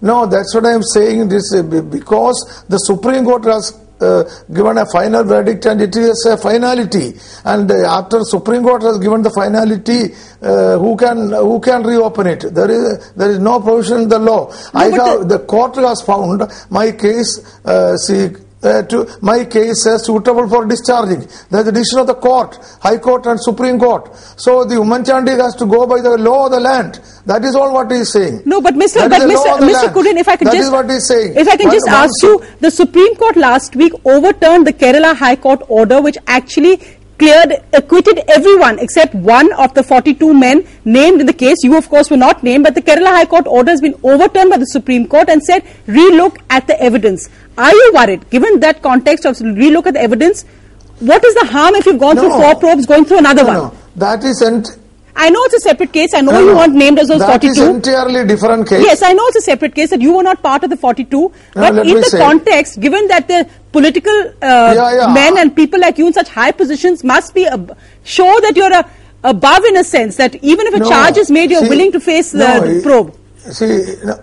No, that's what I am saying. This uh, because the Supreme Court has. Uh, given a final verdict and it is a finality. And uh, after Supreme Court has given the finality uh, who can who can reopen it? There is there is no provision in the law. I but have the court has found my case uh, see uh, to my case as suitable for discharging. That's the decision of the court, High Court and Supreme Court. So the Oommen Chandy has to go by the law of the land. That is all what he is saying. No, but Mr. That But is Mr. Mr. Kurian, if I could That just is what he is saying. If I can One- just ask you, the Supreme Court last week overturned the Kerala High Court order, which actually cleared, acquitted everyone except one of the 42 men named in the case. You, of course, were not named, but the Kerala High Court order has been overturned by the Supreme Court and said, relook at the evidence. Are you worried, given that context of relook at the evidence? What is the harm if you've gone through four probes, going through another No, one? no. That is ent- I know it's a separate case. I know No, you no. weren't named as those That 42. is entirely different case. Yes, I know it's a separate case that you were not part of the 42. but let in the say- context, given that the political uh, Yeah, yeah. men and people like you in such high positions must be ab- show that you're a, above in a sense that even if a No. charge is made, you're See, willing to face the no, he- probe. See, no,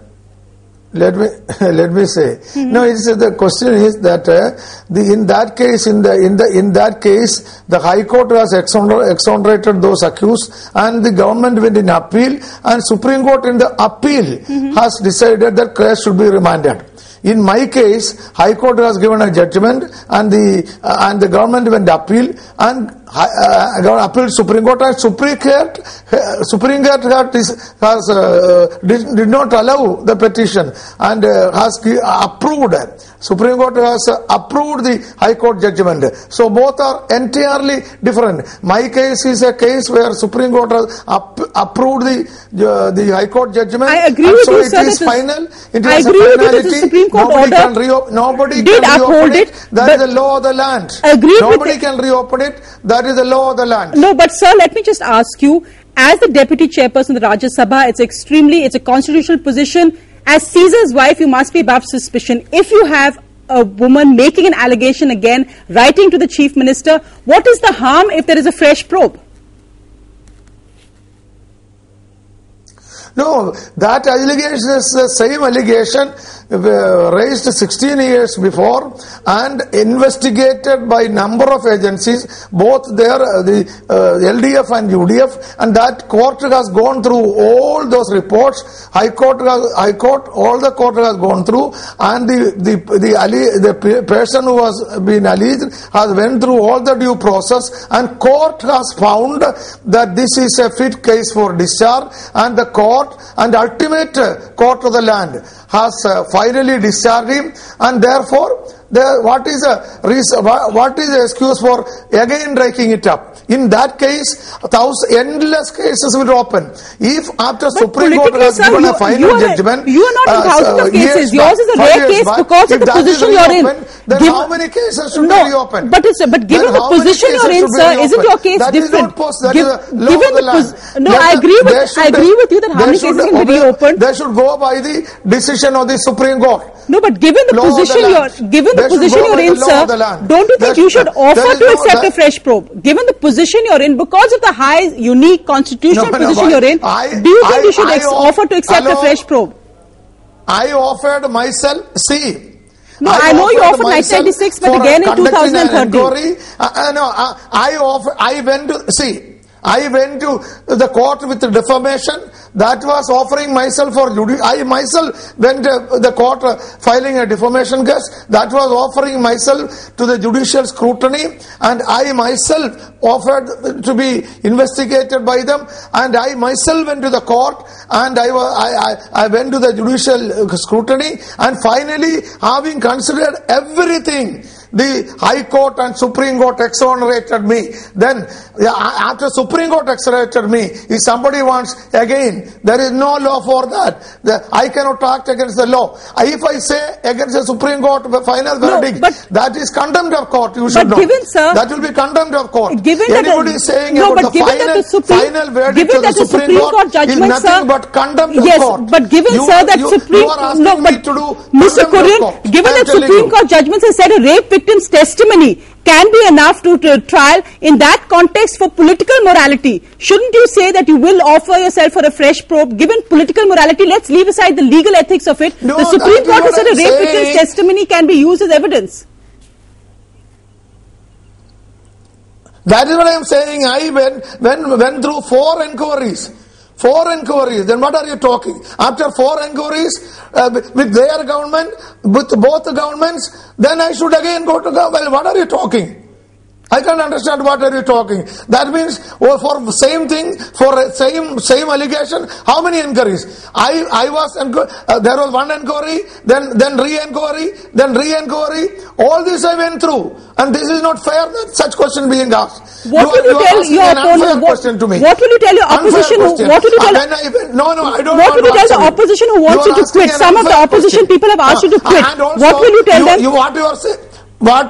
let me *laughs* let me say. Mm-hmm. No, it's the question is that uh, the in that case in the in the in that case the High Court has exoner- exonerated those accused, and the government went in appeal, and Supreme Court in the appeal Mm-hmm. has decided that case should be remanded. In my case, High Court has given a judgment, and the uh, and the government went appeal, and appealed Supreme Court, and Supreme Court uh, Supreme Court has, has uh, did, did not allow the petition and uh, has approved. Supreme Court has uh, approved the High Court judgment. So both are entirely different. My case is a case where Supreme Court has up, approved the uh, the High Court judgment. I agree with so you, it sir, is final. It I has a agree with you that the finality. Supreme Court nobody order can reopen. Nobody did can uphold reopen it, it. That is the law of the land. Agreed Nobody can reopen it. That is the law of the land. No, but sir, let me just ask you, as the deputy chairperson of the Rajya Sabha, it's extremely, it's a constitutional position. As Caesar's wife, you must be above suspicion. If you have a woman making an allegation again, writing to the chief minister, what is the harm if there is a fresh probe? No, that allegation is the same allegation raised 16 years before and investigated by number of agencies, both there, uh, the uh, LDF and UDF, and that court has gone through all those reports. High Court, High Court, all the court has gone through, and the the the, the person who has been alleged has went through all the due process, and court has found that this is a fit case for discharge, and the court and ultimate court of the land has uh, finally discharged him, and therefore. The, what is a what is the excuse for again breaking it up? In that case, thousand endless cases will open. If after Supreme Court has sir, given you- a final you are judgment, you are not in uh, thousands of years cases. Yours is a rare case back, because of the position you're in. Then Give- how many cases should no, be reopened? But it's but given the position you're in, sir, isn't your case That is different? not post- that Give- is a given the the pos- no, I agree with I agree with you that how many cases can be reopened. They should go by the decision of the Supreme Court. No, but given the Law of the position you're given the position you're in, the law of the sir, don't you think you should should- offer to accept a fresh probe? Given the position you're in, because of the high, unique constitutional No, no, position why- you're in, I- do you think I- you should ex- off- offer to accept a fresh probe? I offered myself, see. No, I know you offered myself 1996, but again in conducting 2013. inquiry. Uh, uh, no, uh, I offer, I went to, see, I went to the court with defamation. That was offering myself for judi- I myself went to the court uh, filing a defamation case. That was offering myself to the judicial scrutiny, and I myself offered to be investigated by them. And I myself went to the court, and I, I, I, I went to the judicial uh, scrutiny, and finally, having considered everything, the High Court and Supreme Court exonerated me. Then, after Supreme Court exonerated me, if somebody wants again, there is no law for that. The, I cannot act against the law. If I say against the Supreme Court final verdict, that is contempt of court. You should but know. given, sir- that will be contempt of court. Given that Anybody the- saying no, about but the that final, the Supreme- final verdict given of the that the Supreme, Supreme Court, Court is judgment, nothing sir- but contempt yes, of court. but given, you, sir, that you, Supreme you are asking no, but me to do Mr. court. given I am that Supreme. Court judgments have said a rape victim's testimony can be enough to, to trial in that context for political morality. Shouldn't you say that you will offer yourself for a fresh probe? Given political morality, let's leave aside the legal ethics of it. No, the Supreme Court has said a rape victim's testimony can be used as evidence. That is what I am saying. I went, went, went through four inquiries. Four inquiries. Then what are you talking? After four inquiries uh, with their government, with both governments, then I should again go to government. Well, what are you talking? I can't understand what are you talking. That means oh, for same thing, for same same allegation, how many inquiries? I I was uh, there was one inquiry, then then re-inquiry, then re-inquiry. All this I went through, and this is not fair that such question being asked. What will you are tell your opponent? What, question to me. what will you tell your opposition? Who, what will you Uh, tell? when I no, no, I don't What will you tell the opposition who wants You you, to quit? Some of the opposition question. people have asked you to Uh, quit. and also, what will you tell them? You, what you are saying? What?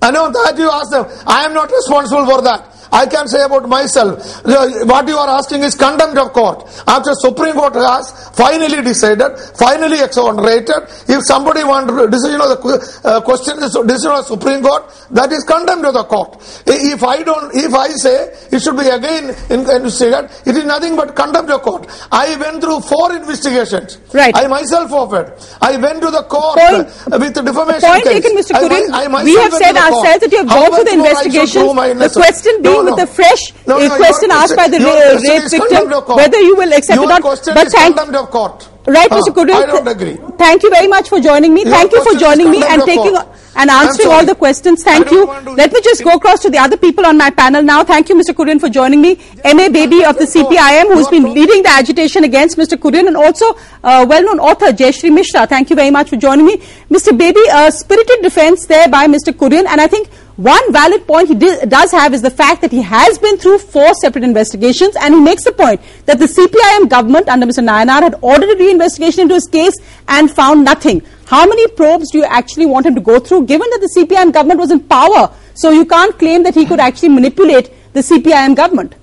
I know that you ask them. I am not responsible for that. I can say about myself. What you are asking is contempt of court. After Supreme Court has finally decided, finally exonerated, if somebody wants decision of the uh, question is decision of Supreme Court, that is contempt of the court. If I don't, if I say it should be again in- investigated, it is nothing but contempt of court. I went through four investigations. Right. I myself offered. I went to the court Point- with the defamation Point case. taken, Mr. I Kurian. I myself We have said to the court. ourselves that you have gone through the more I should investigations. prove my The question being No, with no. the fresh No, uh, question asked by the rape victim, contempt of court. whether you will accept your it or not. But thank, contempt of court. right, Ah, Mr. Kurian. I don't agree. Thank you very much for joining me. Your Thank you for joining me and taking and answering all the questions. Thank you. Let me just go across to the other people on my panel now. Thank you, Mr. Kurian, for joining me. M.A. Baby of the CPIM, who's been leading the agitation against Mr. Kurian, and also uh, well-known author Jaishree Misra. Thank you very much for joining me. Mr. Baby, a spirited defense there by Mr. Kurian, and I think one valid point he di- does have is the fact that he has been through four separate investigations, and he makes the point that the CPIM government under Mr. Nayanar had ordered a reinvestigation into his case and found nothing. How many probes do you actually want him to go through, given that the CPIM government was in power? So you can't claim that he could actually manipulate the CPIM government.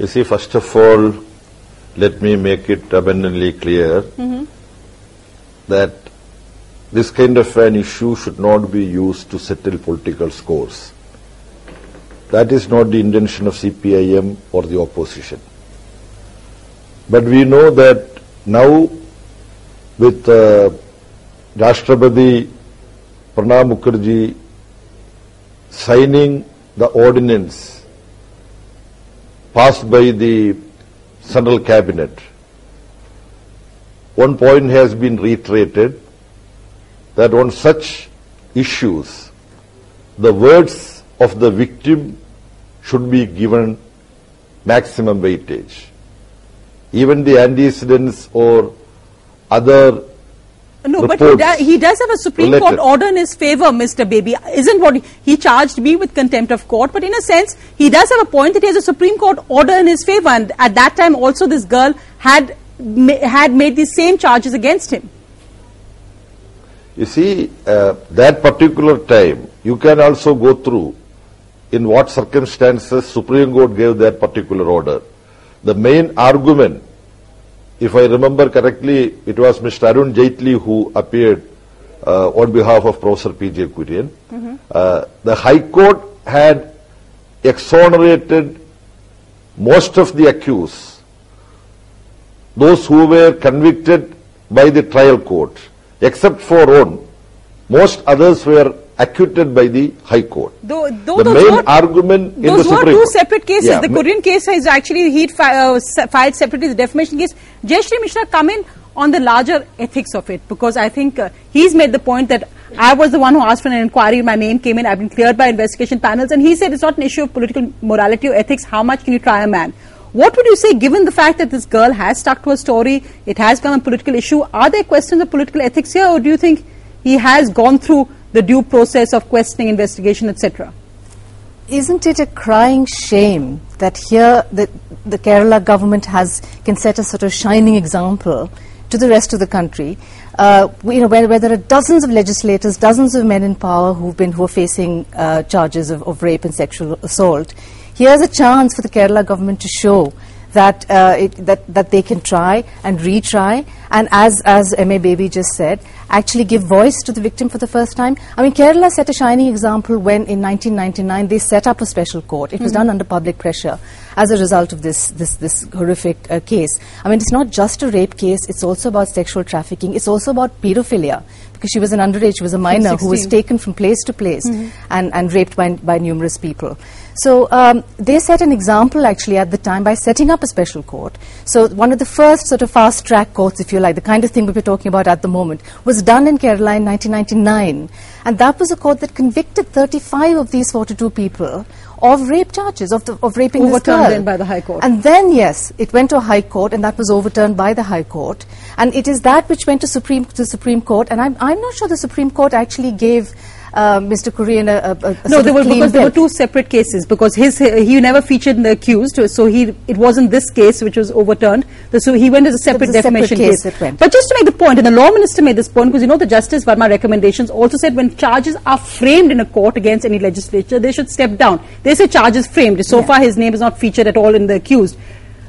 You see, first of all, let me make it abundantly clear mm-hmm. that this kind of an issue should not be used to settle political scores. That is not the intention of CPIM or the opposition. But we know that now with uh, Rashtrapati Pranab Mukherjee signing the ordinance passed by the Central Cabinet, one point has been reiterated that on such issues, the words of the victim should be given maximum weightage. Even the antecedents or other No, but he, do, he does have a Supreme Court order in his favor, Mr. Baby. Isn't what he, he charged me with contempt of court, but in a sense, he does have a point that he has a Supreme Court order in his favor, and at that time also this girl had ma- had made these same charges against him. You see, uh, that particular time, you can also go through in what circumstances Supreme Court gave that particular order. The main argument, if I remember correctly, it was Mr. Arun Jaitley who appeared uh, on behalf of Professor P.J. Kurian. Uh, the High Court had exonerated most of the accused, those who were convicted by the trial court, except for one. Most others were acquitted by the High Court. Though, though the those main were, argument in the those were Supreme two separate cases. Yeah, the Kurian case is actually he'd fi- uh, filed separately the defamation case. Jaishree Misra come in on the larger ethics of it because I think uh, he's made the point that I was the one who asked for an inquiry. My name came in. I've been cleared by investigation panels, and he said it's not an issue of political morality or ethics. How much can you try a man? What would you say, given the fact that this girl has stuck to her story, it has become a political issue? Are there questions of political ethics here, or do you think he has gone through the due process of questioning, investigation, etc.? Isn't it a crying shame that here the, the Kerala government has can set a sort of shining example to the rest of the country? Uh, you know, where, where there are dozens of legislators, dozens of men in power who've been who are facing uh, charges of, of rape and sexual assault. Here's a chance for the Kerala government to show that uh, it, that that they can try and retry, and as as M.A. Baby just said, actually give voice to the victim for the first time. I mean, Kerala set a shining example when in 1999 they set up a special court. It was Mhm. done under public pressure as a result of this this this horrific uh, case. I mean, it's not just a rape case; it's also about sexual trafficking. It's also about pedophilia because she was an underage, she was a minor who was taken from place to place Mhm. and, and raped by, by numerous people. So um, they set an example actually at the time by setting up a special court. So one of the first sort of fast track courts, if you like, the kind of thing we're talking about at the moment, was done in Kerala in 1999. And that was a court that convicted 35 of these 42 people of rape charges, of, the, of raping this girl. then by the High Court. And then, yes, it went to a High Court, and that was overturned by the High Court. And it is that which went to Supreme to Supreme Court. And I'm, I'm not sure the Supreme Court actually gave uh, Mr. Kurian a, a, a no, of were because there were two separate cases. Because his he never featured in the accused, so he it wasn't this case which was overturned. So he went as a separate separate defamation case went. But just to make the point, and the law minister made this point because you know the Justice Verma recommendations also said when charges are framed in a court against any legislature, they should step down. They say charges framed. So far, his name is not featured at all in the accused.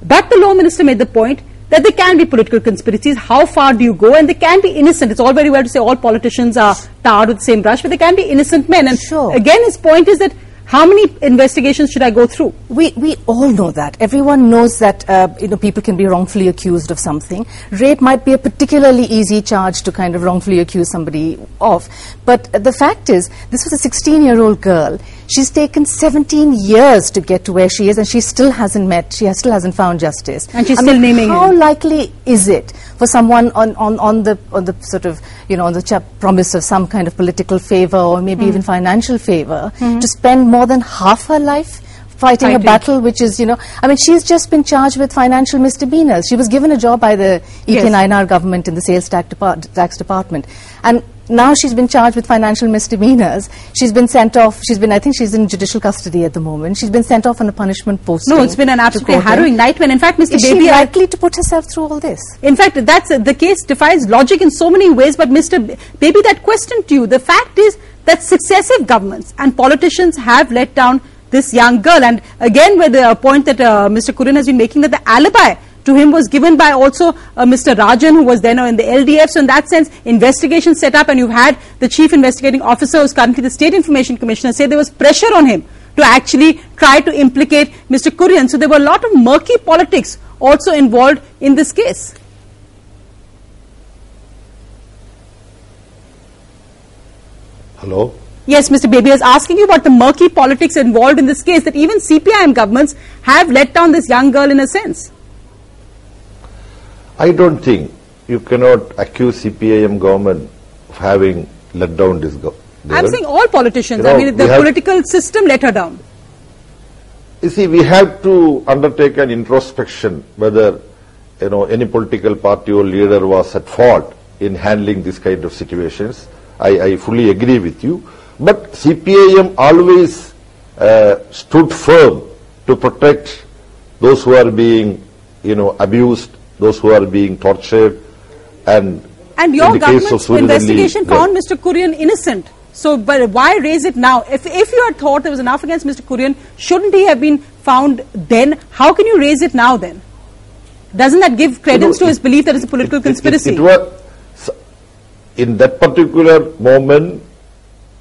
But the law minister made the point that there can be political conspiracies. How far do you go? And they can be innocent. It's all very well to say all politicians are tarred with the same brush, but they can be innocent men. And again, his point is that how many investigations should I go through? We, we all know that. Everyone knows that uh, you know, people can be wrongfully accused of something. Rape might be a particularly easy charge to kind of wrongfully accuse somebody of. But the fact is, this was a 16 year old girl. She's taken 17 years to get to where she is, and she still hasn't met, she has, still hasn't found justice. And she's I still mean, naming How him. likely is it for someone on, on, on, the, on the sort of, you know, on the ch- promise of some kind of political favor or maybe Mm. even financial favor Mhm. to spend more than half her life fighting, a battle which is, you know, I mean, she's just been charged with financial misdemeanors. She was given a job by the Yes. E.K. Nayanar government in the sales tax, depart- tax department. And now she's been charged with financial misdemeanors. She's been sent off, she's been, I think she's in judicial custody at the moment. She's been sent off on a punishment posting. No, it's been an absolutely harrowing nightmare. In fact, Mr. Is Baby, she I- likely to put herself through all this? In fact, that's uh, the case defies logic in so many ways. But Mr. B- Baby, that question to you, the fact is that successive governments and politicians have let down this young girl. And again, with the point that uh, Mr. Kurian has been making, that the alibi to him was given by also uh, Mr. Rajan, who was then in the LDF. So in that sense, investigation set up, and you've had the chief investigating officer, who's currently the State Information Commissioner, say there was pressure on him to actually try to implicate Mr. Kurian. So there were a lot of murky politics also involved in this case. Hello? Yes, Mr. Baby, I was asking you about the murky politics involved in this case that even CPIM governments have let down this young girl in a sense. I don't think you cannot accuse CPIM government of having let down this go- I'm saying all politicians. You know, I mean, the political system let her down. You see, we have to undertake an introspection whether you know any political party or leader was at fault in handling this kind of situations. I, I fully agree with you, but CPIM always uh, stood firm to protect those who are being you know abused, those who are being tortured, and And your in the case of government's investigation found Mr. Kurian innocent. So, but why raise it now? If, if you had thought there was enough against Mr. Kurian, shouldn't he have been found then? How can you raise it now then? Doesn't that give credence to his belief that it's a political conspiracy? It, was in that particular moment.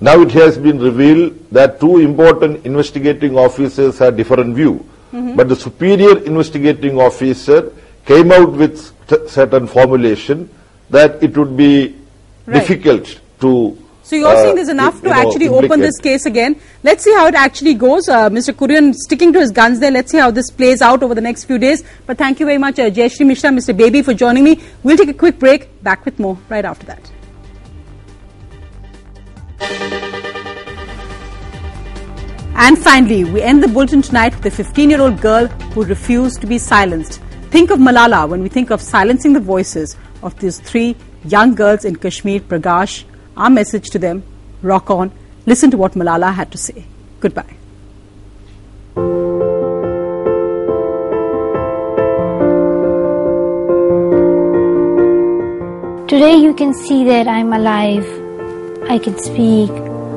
Now it has been revealed that two important investigating officers had different view, Mhm. but the superior investigating officer came out with certain formulation that it would be Right. difficult to. So you're uh, saying there's enough to know, actually open this case again. Let's see how it actually goes. Uh, Mr. Kurian sticking to his guns there. Let's see how this plays out over the next few days. But thank you very much, uh, Jaishree Misra, Mr. Baby, for joining me. We'll take a quick break. Back with more right after that. And finally, we end the bulletin tonight with a 15 year old girl who refused to be silenced. Think of Malala when we think of silencing the voices of these three young girls in Kashmir, Pragaash. Our message to them rock on. Listen to what Malala had to say. Goodbye. Today you can see that I'm alive. I can speak.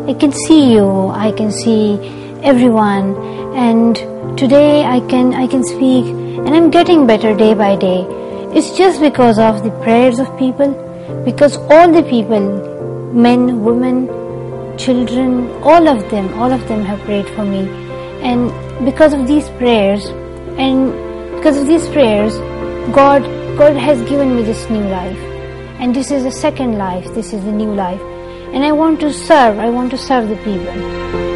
I can see you. I can see everyone. And today I can I can speak and I'm getting better day by day. It's just because of the prayers of people because all the people men, women, children, all of them, all of them have prayed for me. And because of these prayers and because of these prayers God God has given me this new life and this is the second life this is the new life and i want to serve i want to serve the people